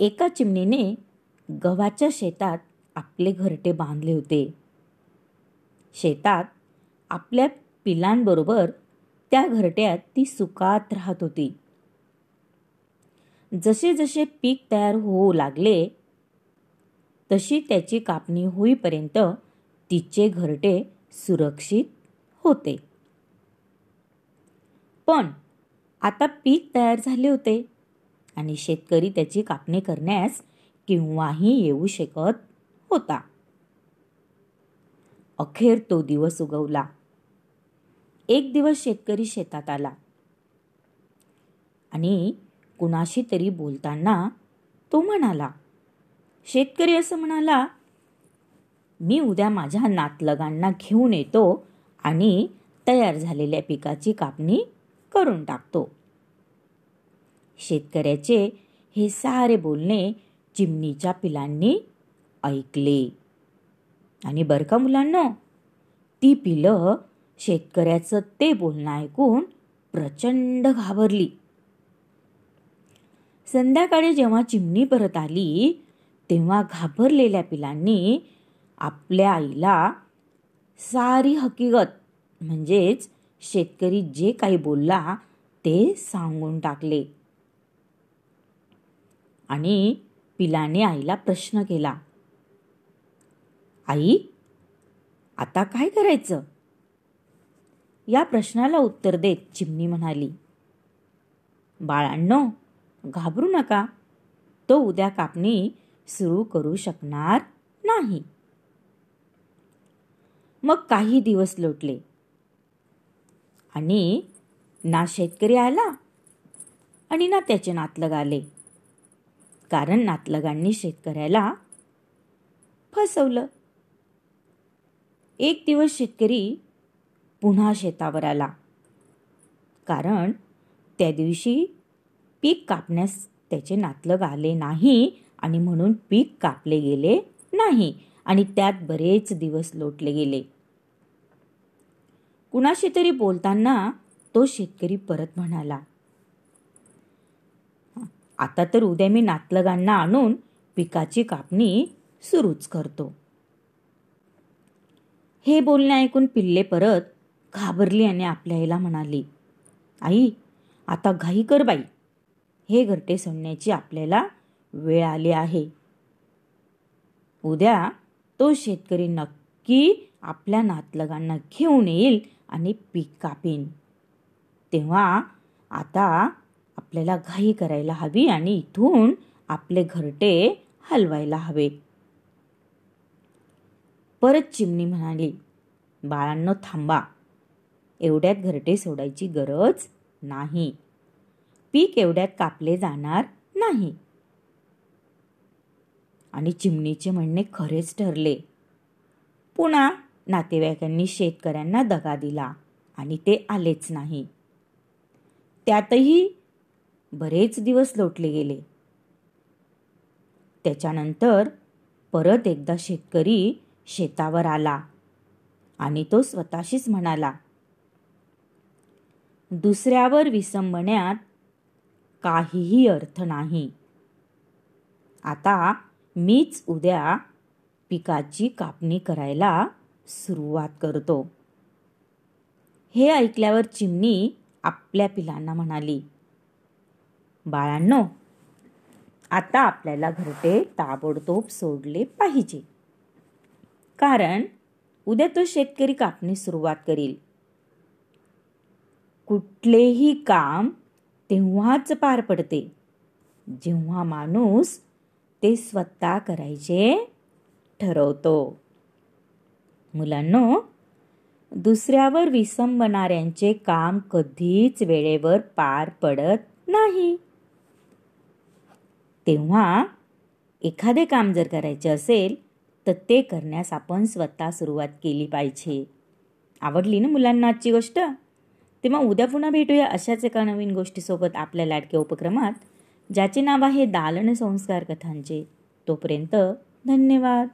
एका चिमणीने गव्हाच्या शेतात आपले घरटे बांधले होते. शेतात आपल्या पिलांबरोबर त्या घरट्यात ती सुकात राहत होती. जसे जसे पीक तयार होऊ लागले तशी त्याची कापणी होईपर्यंत तिचे घरटे सुरक्षित होते. पण आता पीक तयार झाले होते. आणि शेतकरी त्याची कापणी करण्यास केव्हाही येऊ शकत होता. अखेर तो दिवस उगवला. एक दिवस शेतकरी शेतात आला. आणि कुणाशी तरी बोलताना तो म्हणाला शेतकरी असं म्हणाला मी उद्या माझ्या नातलगांना घेऊन येतो आणि तयार झालेल्या पिकाची कापणी करून टाकतो. शेतकऱ्याचे हे सारे बोलणे चिमणीच्या पिलांनी ऐकले. आणि बर का मुलांना? ती पिलं शेतकऱ्याचं ते बोलणं ऐकून प्रचंड घाबरली. संध्याकाळी जेव्हा चिमणी परत आली तेव्हा घाबरलेल्या पिलांनी आपल्या आईला सारी हकीकत म्हणजेच शेतकरी जे काही बोलला ते सांगून टाकले. आणि पिलाने आईला प्रश्न केला आई आता काय करायचं? या प्रश्नाला उत्तर देत चिमणी म्हणाली बाळांनो घाबरू नका. तो उद्या कापणी सुरू करू शकणार नाही. मग काही दिवस लोटले आणि ना शेतकरी आला आणि ना त्याचे नातलग आले. कारण नातलगांनी शेतकऱ्याला फसवलं. एक दिवस शेतकरी पुन्हा शेतावर आला. कारण त्या दिवशी पीक कापण्यास त्याचे नातलग आले नाही आणि म्हणून पीक कापले गेले नाही आणि त्यात बरेच दिवस लोटले गेले. कुणाशी तरी बोलताना तो शेतकरी परत म्हणाला आता तर उद्या मी नातलगांना आणून पिकाची कापणी सुरूच करतो. हे बोलणे ऐकून पिल्ले परत घाबरली आणि आपल्या आईला म्हणाली आई आता घाई कर बाई. हे घरटे सोडण्याची आपल्याला वेळ आली आहे. उद्या तो शेतकरी नक्की आपल्या नातलगांना घेऊन येईल आणि पीक कापेन. तेव्हा आता आपल्याला घाई करायला हवी आणि इथून आपले घरटे हलवायला हवे. परत चिमणी म्हणाली बाळांनो थांबा. एवढ्यात घरटे सोडायची गरज नाही. पीक एवढ्यात कापले जाणार नाही. आणि चिमणीचे म्हणणे खरेच ठरले. पुन्हा नातेवाईकांनी शेतकऱ्यांना दगा दिला आणि ते आलेच नाही. त्यातही बरेच दिवस लोटले गेले. त्याच्यानंतर परत एकदा शेतकरी शेतावर आला आणि तो स्वतःशीच म्हणाला दुसऱ्यावर विसंबण्यात काहीही अर्थ नाही. आता मीच उद्या पिकाची कापणी करायला सुरुवात करतो. हे ऐकल्यावर चिमणी आपल्या पिलांना म्हणाली बाळांनो आता आपल्याला घरटे ताबडतोब सोडले पाहिजे. कारण उद्या तो शेतकरी कापणी सुरुवात करील. कुठलेही काम तेव्हाच पार पडते. जेव्हा माणूस ते स्वतः करायचे ठरवतो. मुलांनो दुसऱ्यावर विसंबणाऱ्यांचे काम कधीच वेळेवर पार पडत नाही. तेव्हा एखादे काम जर करायचे असेल तर ते करण्यास आपण स्वतः सुरुवात केली पाहिजे. आवडली ना मुलांना आजची गोष्ट? तेव्हा उद्या पुन्हा भेटूया अशाच एका नवीन गोष्टीसोबत आपल्या लाडक्या उपक्रमात ज्याचे नाव आहे दालन संस्कार कथांचे. तोपर्यंत धन्यवाद.